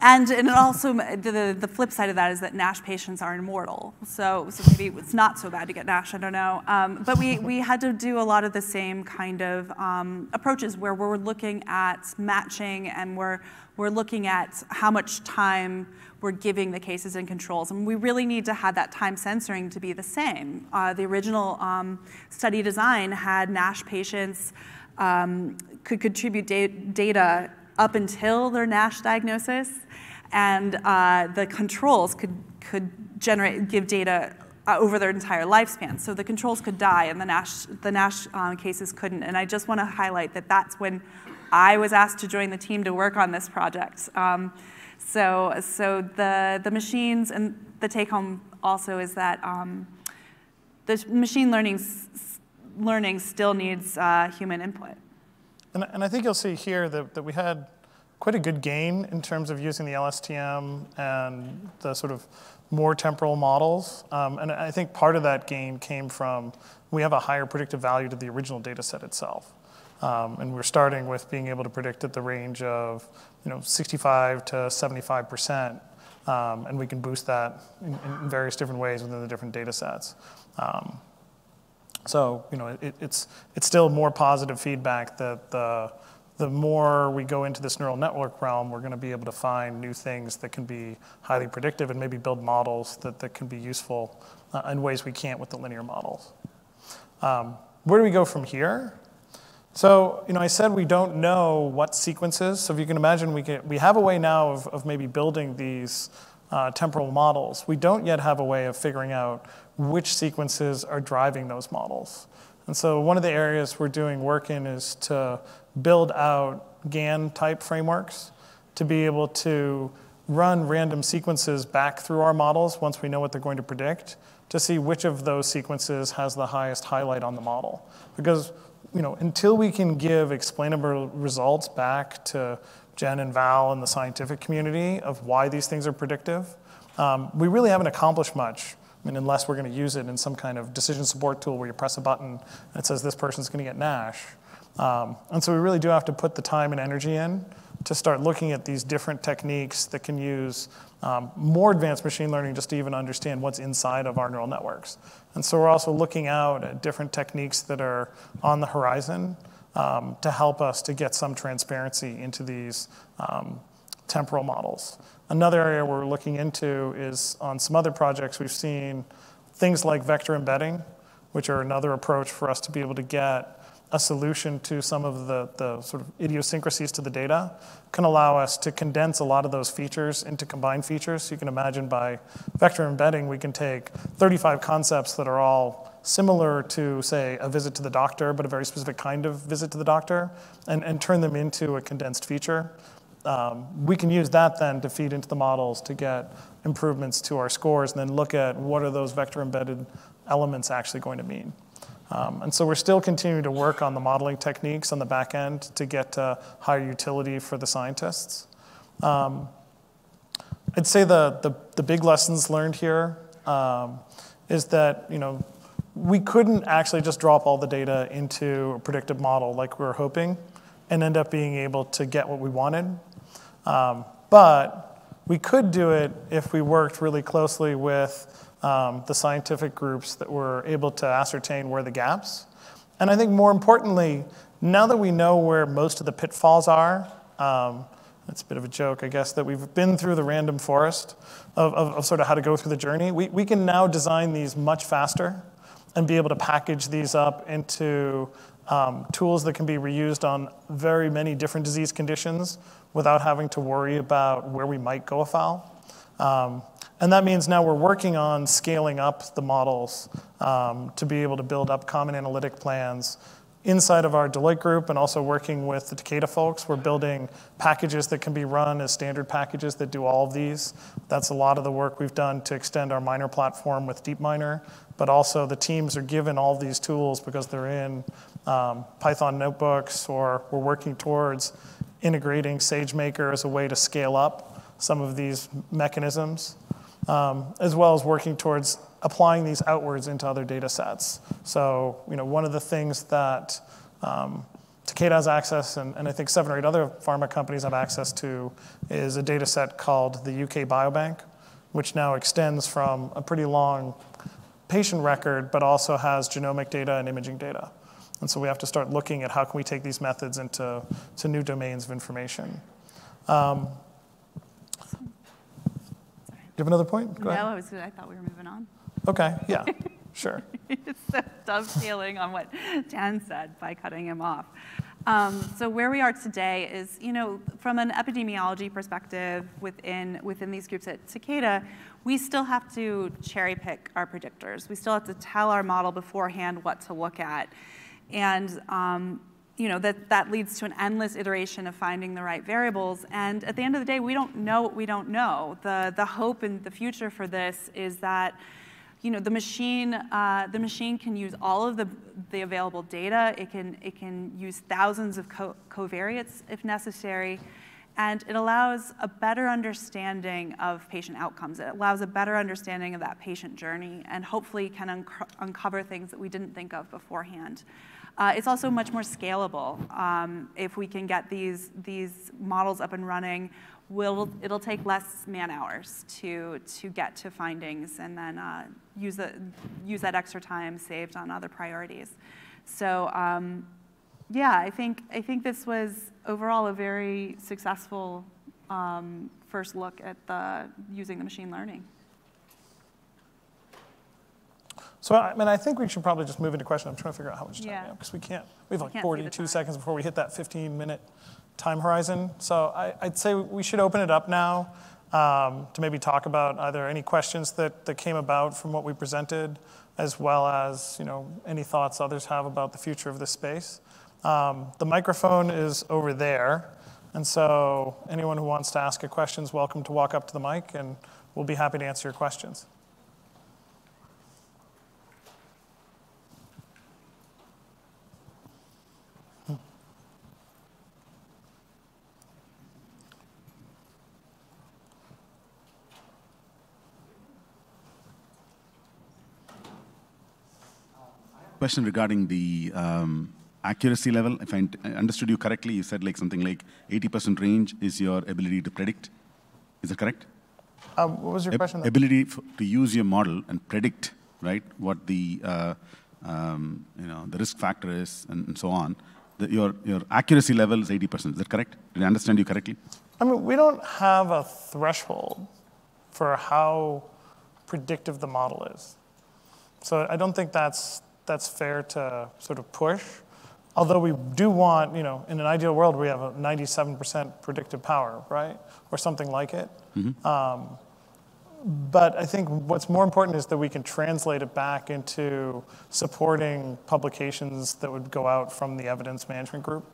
and, and also, the, the flip side of that is that NASH patients are immortal. So, so maybe it's not so bad to get NASH, I don't know. Um, but we, we had to do a lot of the same kind of um, approaches where we're looking at matching and we're, we're looking at how much time we're giving the cases and controls. And we really need to have that time censoring to be the same. Uh, the original um, study design had NASH patients um, could contribute da data up until their NASH diagnosis, and uh, the controls could, could generate, give data uh, over their entire lifespan. So the controls could die and the NASH, the NASH um, cases couldn't. And I just want to highlight that that's when I was asked to join the team to work on this project. Um, so, so the, the machines and the take home also is that um, the machine learning, learning still needs uh, human input. And, and I think you'll see here that, that we had quite a good gain in terms of using the LSTM and the sort of more temporal models. Um, and I think part of that gain came from we have a higher predictive value to the original data set itself. Um, and we're starting with being able to predict at the range of you know, 65 to 75 percent, um, and we can boost that in, in, various different ways within the different data sets. Um, so you know, it, it's, it's still more positive feedback that the, the more we go into this neural network realm, we're going to be able to find new things that can be highly predictive and maybe build models that, that can be useful uh, in ways we can't with the linear models. Um, where do we go from here? So, you know, I said we don't know what sequences. So if you can imagine, we, can, we have a way now of, of maybe building these uh, temporal models. We don't yet have a way of figuring out which sequences are driving those models. And so one of the areas we're doing work in is to build out GAN type frameworks to be able to run random sequences back through our models once we know what they're going to predict to see which of those sequences has the highest highlight on the model. Because you know, until we can give explainable results back to Jen and Val and the scientific community of why these things are predictive, um, we really haven't accomplished much. I mean, unless we're going to use it in some kind of decision support tool where you press a button and it says this person's going to get NASH. Um, and so we really do have to put the time and energy in to start looking at these different techniques that can use um, more advanced machine learning just to even understand what's inside of our neural networks. And so we're also looking out at different techniques that are on the horizon um, to help us to get some transparency into these um, temporal models. Another area we're looking into is on some other projects we've seen things like vector embedding, which are another approach for us to be able to get a solution to some of the, the sort of idiosyncrasies to the data can allow us to condense a lot of those features into combined features. So you can imagine by vector embedding, we can take 35 concepts that are all similar to, say, a visit to the doctor, but a very specific kind of visit to the doctor, and, and turn them into a condensed feature. Um, we can use that then to feed into the models to get improvements to our scores and then look at what are those vector embedded elements actually going to mean. Um, and so we're still continuing to work on the modeling techniques on the back end to get uh, higher utility for the scientists. Um, I'd say the, the, the, big lessons learned here um, is that you know we couldn't actually just drop all the data into a predictive model like we were hoping and end up being able to get what we wanted. Um, but we could do it if we worked really closely with um, the scientific groups that were able to ascertain where the gaps. And I think more importantly, now that we know where most of the pitfalls are, um, it's a bit of a joke, I guess, that we've been through the random forest of, of, of, sort of how to go through the journey. We, we can now design these much faster and be able to package these up into um, tools that can be reused on very many different disease conditions without having to worry about where we might go afoul. Um, and that means now we're working on scaling up the models um, to be able to build up common analytic plans inside of our Deloitte group and also working with the Takeda folks. We're building packages that can be run as standard packages that do all of these. That's a lot of the work we've done to extend our Miner platform with DeepMiner, but also the teams are given all these tools because they're in um, Python notebooks or we're working towards integrating SageMaker as a way to scale up some of these mechanisms um, as well as working towards applying these outwards into other data sets. So, you know, one of the things that um, Takeda has access, and, and, I think seven or eight other pharma companies have access to, is a data set called the UK Biobank, which now extends from a pretty long patient record, but also has genomic data and imaging data. And so we have to start looking at how can we take these methods into to new domains of information. Um, you have another point? Go no, ahead. I, was, I thought we were moving on. Okay, yeah, sure. it's so dovetailing on what Dan said by cutting him off. Um, so where we are today is, you know, from an epidemiology perspective within, within these groups at Takeda, we still have to cherry pick our predictors. We still have to tell our model beforehand what to look at. And um, you know, that, that leads to an endless iteration of finding the right variables. And at the end of the day, we don't know what we don't know. The, the hope in the future for this is that you know, the machine, uh, the machine can use all of the, the available data. It can, it can use thousands of co covariates if necessary. And it allows a better understanding of patient outcomes. It allows a better understanding of that patient journey and hopefully can unco uncover things that we didn't think of beforehand. Uh, it's also much more scalable. Um, if we can get these, these models up and running, we'll, it'll take less man hours to, to get to findings and then uh, use, the, use that extra time saved on other priorities. So um, yeah, I think, I think this was overall a very successful um, first look at the, using the machine learning. So I mean, I think we should probably just move into question. I'm trying to figure out how much time yeah. we have because we can't. We have like 42 seconds before we hit that 15 minute time horizon. So I, would say we should open it up now. um, to maybe talk about either any questions that, that came about from what we presented, as well as you know, any thoughts others have about the future of this space. Um, the microphone is over there, and so anyone who wants to ask a question is welcome to walk up to the mic, and we'll be happy to answer your questions. Question regarding the um, accuracy level. If I understood you correctly, you said like something like 80% range is your ability to predict. Is that correct? Um, what was your question? Ability to use your model and predict, right, what the, uh, um, you know, the risk factor is and, and so on. The, your, your accuracy level is 80%. Is that correct? Did I understand you correctly? I mean, we don't have a threshold for how predictive the model is. So I don't think that's that's fair to sort of push. Although we do want, you know, in an ideal world, we have a 97% predictive power, right? Or something like it. Mm-hmm. Um, but I think what's more important is that we can translate it back into supporting publications that would go out from the evidence management group.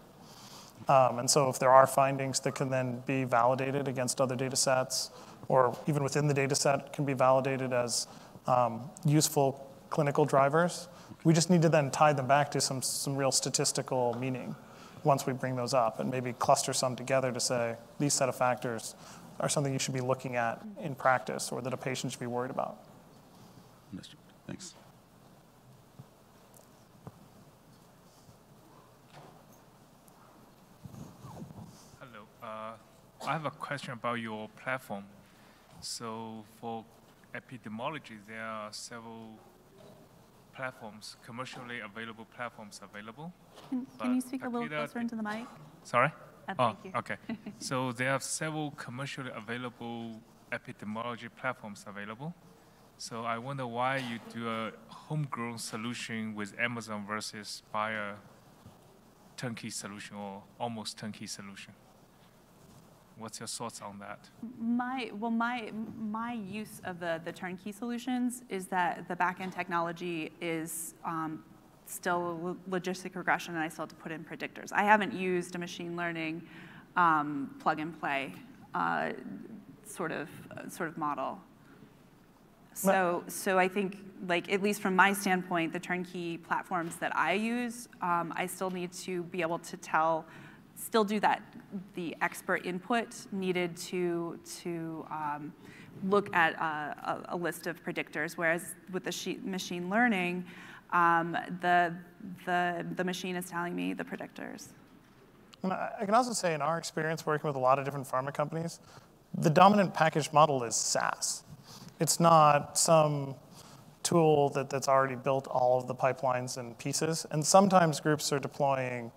Um, and so if there are findings that can then be validated against other data sets, or even within the data set can be validated as um, useful clinical drivers, we just need to then tie them back to some, some real statistical meaning once we bring those up and maybe cluster some together to say these set of factors are something you should be looking at in practice or that a patient should be worried about. Understood. Thanks. Hello. Uh, I have a question about your platform. So for epidemiology, there are several platforms, commercially available platforms available. Can, can you speak a little closer into the mic? Sorry? Uh, oh, okay. so there are several commercially available epidemiology platforms available. So I wonder why you do a homegrown solution with Amazon versus buy a turnkey solution or almost turnkey solution. What's your thoughts on that? My well, my my use of the the turnkey solutions is that the backend technology is um, still logistic regression, and I still have to put in predictors. I haven't used a machine learning um, plug and play uh, sort of uh, sort of model. So, so I think, like at least from my standpoint, the turnkey platforms that I use, um, I still need to be able to tell still do that, the expert input needed to, to um, look at a, a, list of predictors, whereas with the machine learning, um, the, the, the machine is telling me the predictors. And I can also say in our experience working with a lot of different pharma companies, the dominant package model is SAS. It's not some tool that, that's already built all of the pipelines and pieces. And sometimes groups are deploying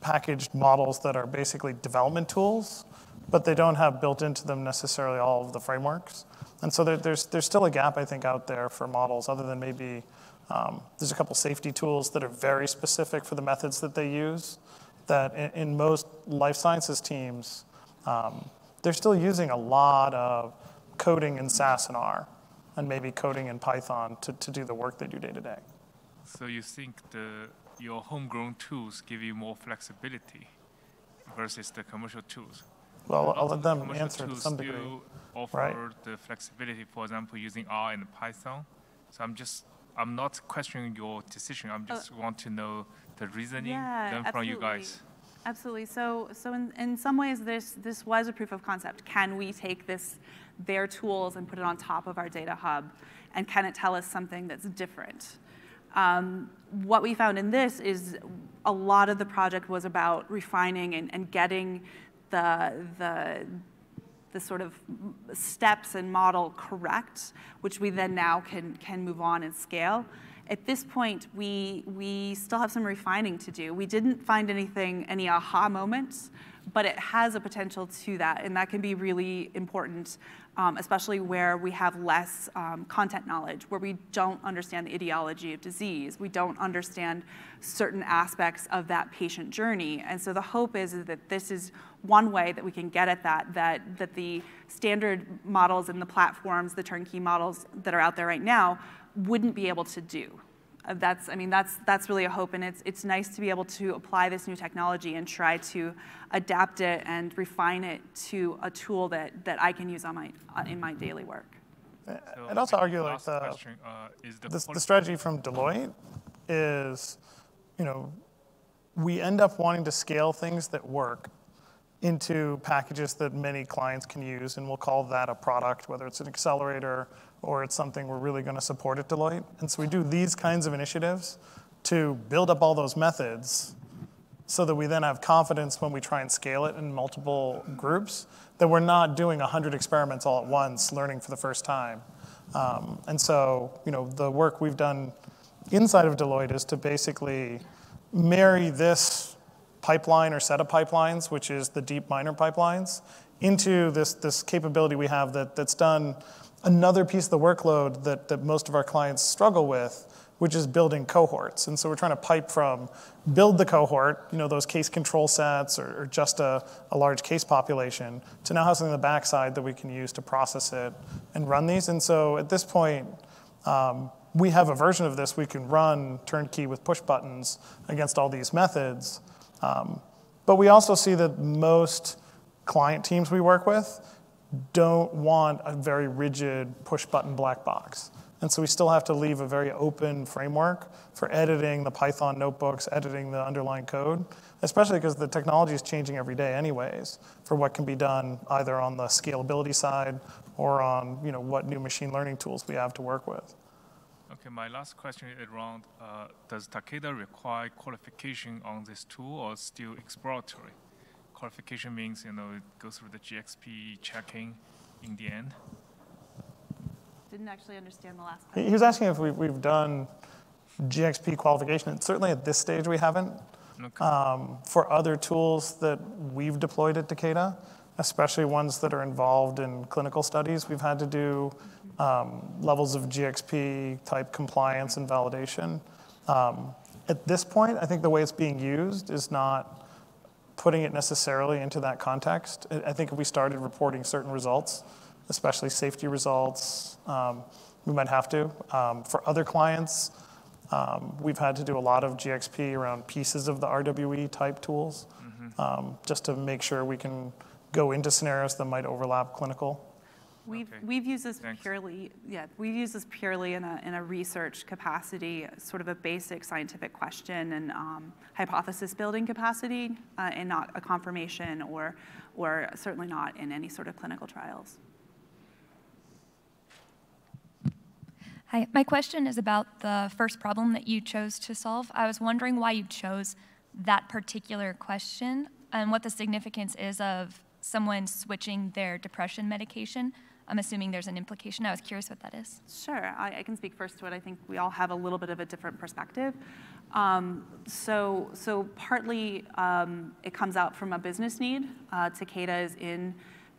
packaged models that are basically development tools, but they don't have built into them necessarily all of the frameworks. And so there, there's, there's still a gap, I think, out there for models, other than maybe um, there's a couple safety tools that are very specific for the methods that they use. That in, in most life sciences teams, um, they're still using a lot of coding in SAS and R, and maybe coding in Python to, to do the work they do day to day. So you think the your homegrown tools give you more flexibility versus the commercial tools. Well, I'll let them answer to some degree. offer right. the flexibility, for example, using R and Python. So I'm just, I'm not questioning your decision. I'm just uh, want to know the reasoning yeah, from you guys. Absolutely. So, so in, in some ways, this, this was a proof of concept. Can we take this, their tools and put it on top of our data hub? And can it tell us something that's different? Um, what we found in this is a lot of the project was about refining and, and getting the, the, the sort of steps and model correct, which we then now can, can move on and scale. At this point, we, we still have some refining to do. We didn't find anything, any aha moments, but it has a potential to that, and that can be really important, um, especially where we have less um, content knowledge, where we don't understand the etiology of disease, we don't understand certain aspects of that patient journey. And so the hope is, is that this is one way that we can get at that, that, that the standard models and the platforms, the turnkey models that are out there right now, wouldn't be able to do. Uh, that's, I mean, that's, that's really a hope, and it's, it's nice to be able to apply this new technology and try to adapt it and refine it to a tool that, that I can use on my, uh, in my daily work. So I'd also argue like the, question, uh, the, the, the strategy from Deloitte is, you know, we end up wanting to scale things that work into packages that many clients can use, and we'll call that a product, whether it's an accelerator or it's something we're really going to support at Deloitte. And so we do these kinds of initiatives to build up all those methods so that we then have confidence when we try and scale it in multiple groups that we're not doing 100 experiments all at once, learning for the first time. Um, and so, you know, the work we've done inside of Deloitte is to basically marry this pipeline or set of pipelines, which is the DeepMiner pipelines, into this, this capability we have that, that's done another piece of the workload that, that most of our clients struggle with, which is building cohorts. And so we're trying to pipe from build the cohort, you know, those case control sets or, or just a, a, large case population, to now have something on the backside that we can use to process it and run these. And so at this point, um, we have a version of this we can run turnkey with push buttons against all these methods. Um, but we also see that most client teams we work with don't want a very rigid push button black box. And so we still have to leave a very open framework for editing the Python notebooks, editing the underlying code, especially because the technology is changing every day anyways for what can be done either on the scalability side or on you know, what new machine learning tools we have to work with. Okay, my last question is around, uh, does Takeda require qualification on this tool or still exploratory? Qualification means, you know, it goes through the GXP checking in the end? Didn't actually understand the last part. He was asking if we, we've done GXP qualification. And certainly at this stage, we haven't. Okay. Um, for other tools that we've deployed at Takeda, especially ones that are involved in clinical studies, we've had to do um, levels of GXP type compliance and validation. Um, at this point, I think the way it's being used is not putting it necessarily into that context. I think if we started reporting certain results, especially safety results, um, we might have to. Um, for other clients, um, we've had to do a lot of GXP around pieces of the RWE type tools, mm-hmm. um, just to make sure we can go into scenarios that might overlap clinical. We've, okay. we've used this Thanks. purely, yeah, we've used this purely in a, in a research capacity, sort of a basic scientific question and um, hypothesis building capacity, uh, and not a confirmation or, or certainly not in any sort of clinical trials. Hi, my question is about the first problem that you chose to solve. I was wondering why you chose that particular question and what the significance is of someone switching their depression medication I'm assuming there's an implication. I was curious what that is. Sure, I, I, can speak first to it. I think we all have a little bit of a different perspective. Um, so, so partly um, it comes out from a business need. Uh, Takeda is in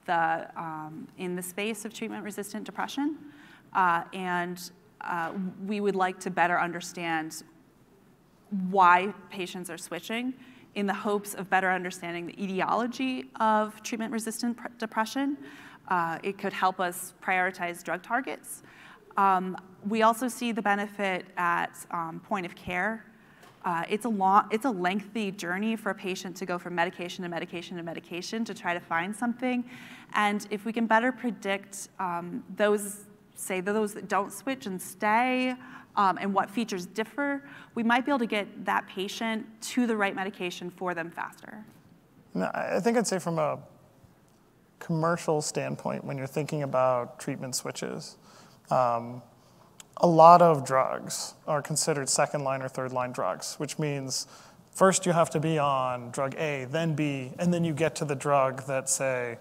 the um, in the space of treatment-resistant depression, uh, and uh, we would like to better understand why patients are switching in the hopes of better understanding the etiology of treatment-resistant depression. Uh, it could help us prioritize drug targets. Um, we also see the benefit at um, point of care. Uh, it's, a long, it's a lengthy journey for a patient to go from medication to medication to medication to try to find something. And if we can better predict um, those, say, those that don't switch and stay, um, and what features differ, we might be able to get that patient to the right medication for them faster. No, I think I'd say from a commercial standpoint, when you're thinking about treatment switches, um, a lot of drugs are considered second line or third line drugs, which means first you have to be on drug A, then B, and then you get to the drug that, say,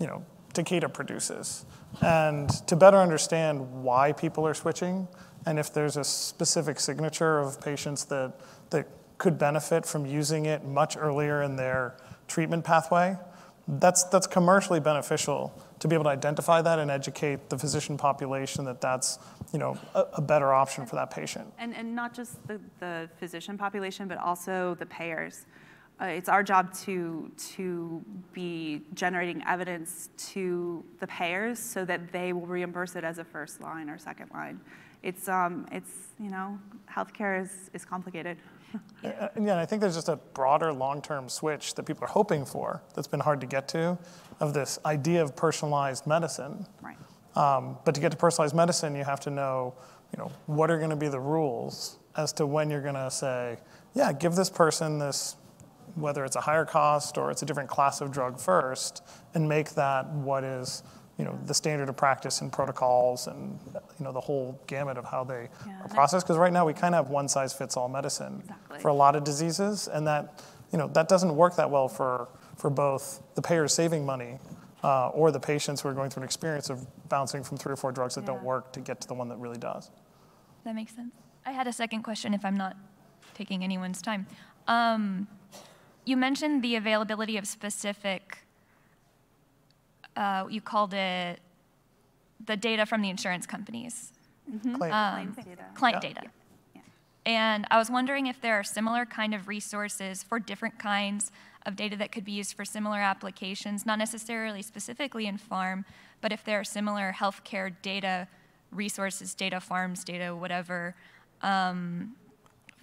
you know, Takeda produces. And to better understand why people are switching, and if there's a specific signature of patients that, that could benefit from using it much earlier in their treatment pathway, that's, that's commercially beneficial to be able to identify that and educate the physician population that that's you know, a, a better option for that patient. And, and not just the, the physician population, but also the payers. Uh, it's our job to, to be generating evidence to the payers so that they will reimburse it as a first line or second line. It's, um, it's you know, healthcare is, is complicated. Yeah, and I think there's just a broader long-term switch that people are hoping for that's been hard to get to, of this idea of personalized medicine. Right. Um, but to get to personalized medicine, you have to know, you know, what are going to be the rules as to when you're going to say, yeah, give this person this, whether it's a higher cost or it's a different class of drug first, and make that what is you know, the standard of practice and protocols and, you know, the whole gamut of how they Yeah, are processed. Because right now we kind of have one size fits all medicine Exactly. for a lot of diseases, and that, you know, that doesn't work that well for, for both the payers saving money uh, or the patients who are going through an experience of bouncing from three or four drugs that don't work to get to the one that really does. That makes sense. I had a second question if I'm not taking anyone's time. Um, you mentioned the availability of specific, uh, you called it the data from the insurance companies, Clay, Claims data. client Yeah. data. And I was wondering if there are similar kind of resources for different kinds of data that could be used for similar applications, not necessarily specifically in farm, but if there are similar healthcare data resources, data farms, data whatever, um,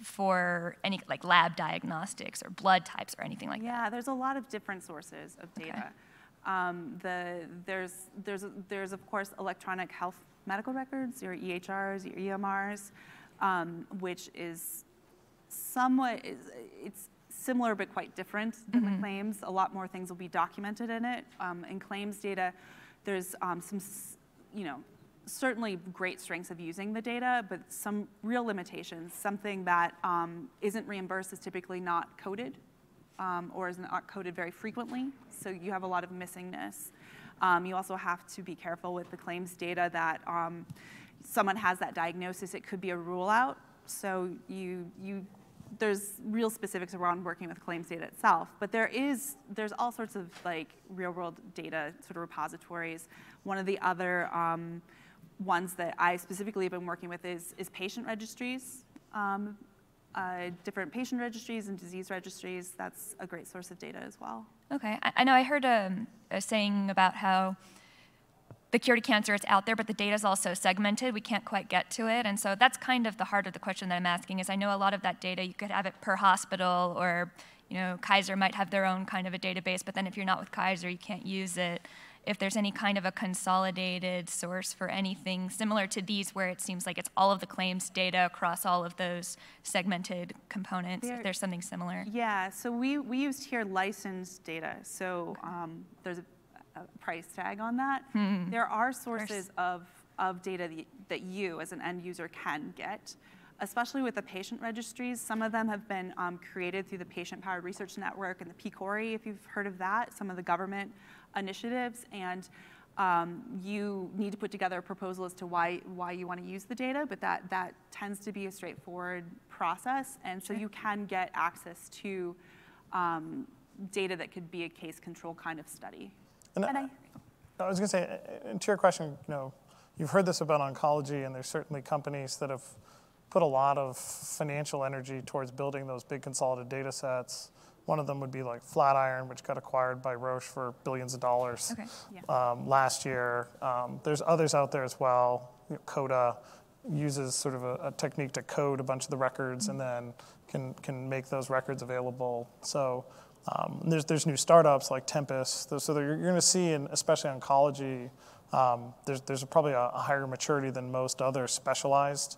for any like lab diagnostics or blood types or anything like that. Yeah, there's a lot of different sources of data. Um, the, there's, there's, there's, of course, electronic health medical records, your EHRs, your EMRs, um, which is somewhat, it's similar but quite different than the claims. A lot more things will be documented in it. Um, in claims data, there's um, some, you know, certainly great strengths of using the data, but some real limitations. Something that um, isn't reimbursed is typically not coded um, or is not coded very frequently, so you have a lot of missingness. Um, you also have to be careful with the claims data that um, someone has that diagnosis, it could be a rule out. So you, you, there's real specifics around working with claims data itself, but there is, there's all sorts of like real world data sort of repositories. One of the other um, ones that I specifically have been working with is, is patient registries. Um, uh, different patient registries and disease registries, that's a great source of data as well. Okay, I, I know I heard um, a saying about how the cure to cancer is out there, but the data is also segmented. We can't quite get to it, and so that's kind of the heart of the question that I'm asking. Is I know a lot of that data you could have it per hospital, or you know Kaiser might have their own kind of a database, but then if you're not with Kaiser, you can't use it. If there's any kind of a consolidated source for anything similar to these, where it seems like it's all of the claims data across all of those segmented components, There- if there's something similar. Yeah, so we, we used here licensed data, so um, there's a, a price tag on that. There are sources of, of data that, that you, as an end user, can get, especially with the patient registries. Some of them have been um, created through the Patient Powered Research Network and the PCORI, if you've heard of that, some of the government initiatives, and um, you need to put together a proposal as to why, why you want to use the data, but that, that tends to be a straightforward process, and so you can get access to um, data that could be a case control kind of study. And And I, I, I was going to say, uh, and to your question, you know, you've heard this about oncology, and there's certainly companies that have put a lot of financial energy towards building those big consolidated data sets. One of them would be like Flatiron, which got acquired by Roche for billions of dollars Okay. Yeah. um, last year. Um, there's others out there as well. You know, Coda uses sort of a, a technique to code a bunch of the records and then can, can make those records available. So um, there's, there's new startups like Tempus. So you're, you're going to see, in, especially oncology, um, there's, there's probably a, a higher maturity than most other specialized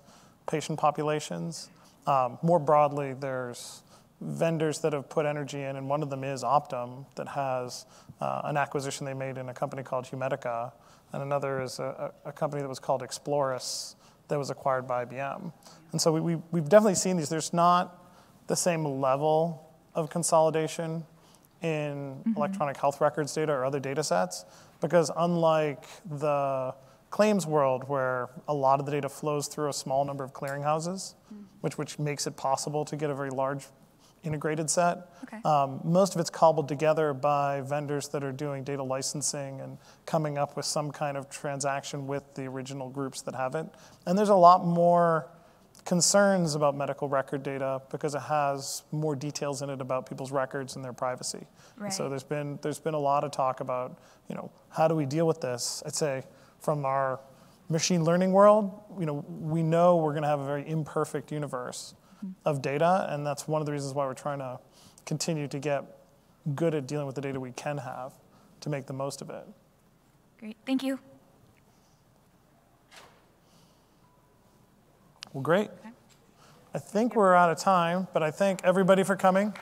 patient populations. Um, more broadly, there's vendors that have put energy in, and one of them is Optum, that has uh, an acquisition they made in a company called Humedica, and another is a, a company that was called Explorys that was acquired by IBM. And so we, we, we've definitely seen these. There's not the same level of consolidation in electronic health records data or other data sets, because unlike the claims world where a lot of the data flows through a small number of clearinghouses, which, which makes it possible to get a very large integrated set. Okay. Um, most of it's cobbled together by vendors that are doing data licensing and coming up with some kind of transaction with the original groups that have it. And there's a lot more concerns about medical record data because it has more details in it about people's records and their privacy. And So there's been there's been a lot of talk about you know how do we deal with this? I'd say from our machine learning world, you know we know we're going to have a very imperfect universe of data, and that's one of the reasons why we're trying to continue to get good at dealing with the data we can have to make the most of it. Great, thank you. Well, great. I think we're out of time, but I thank everybody for coming.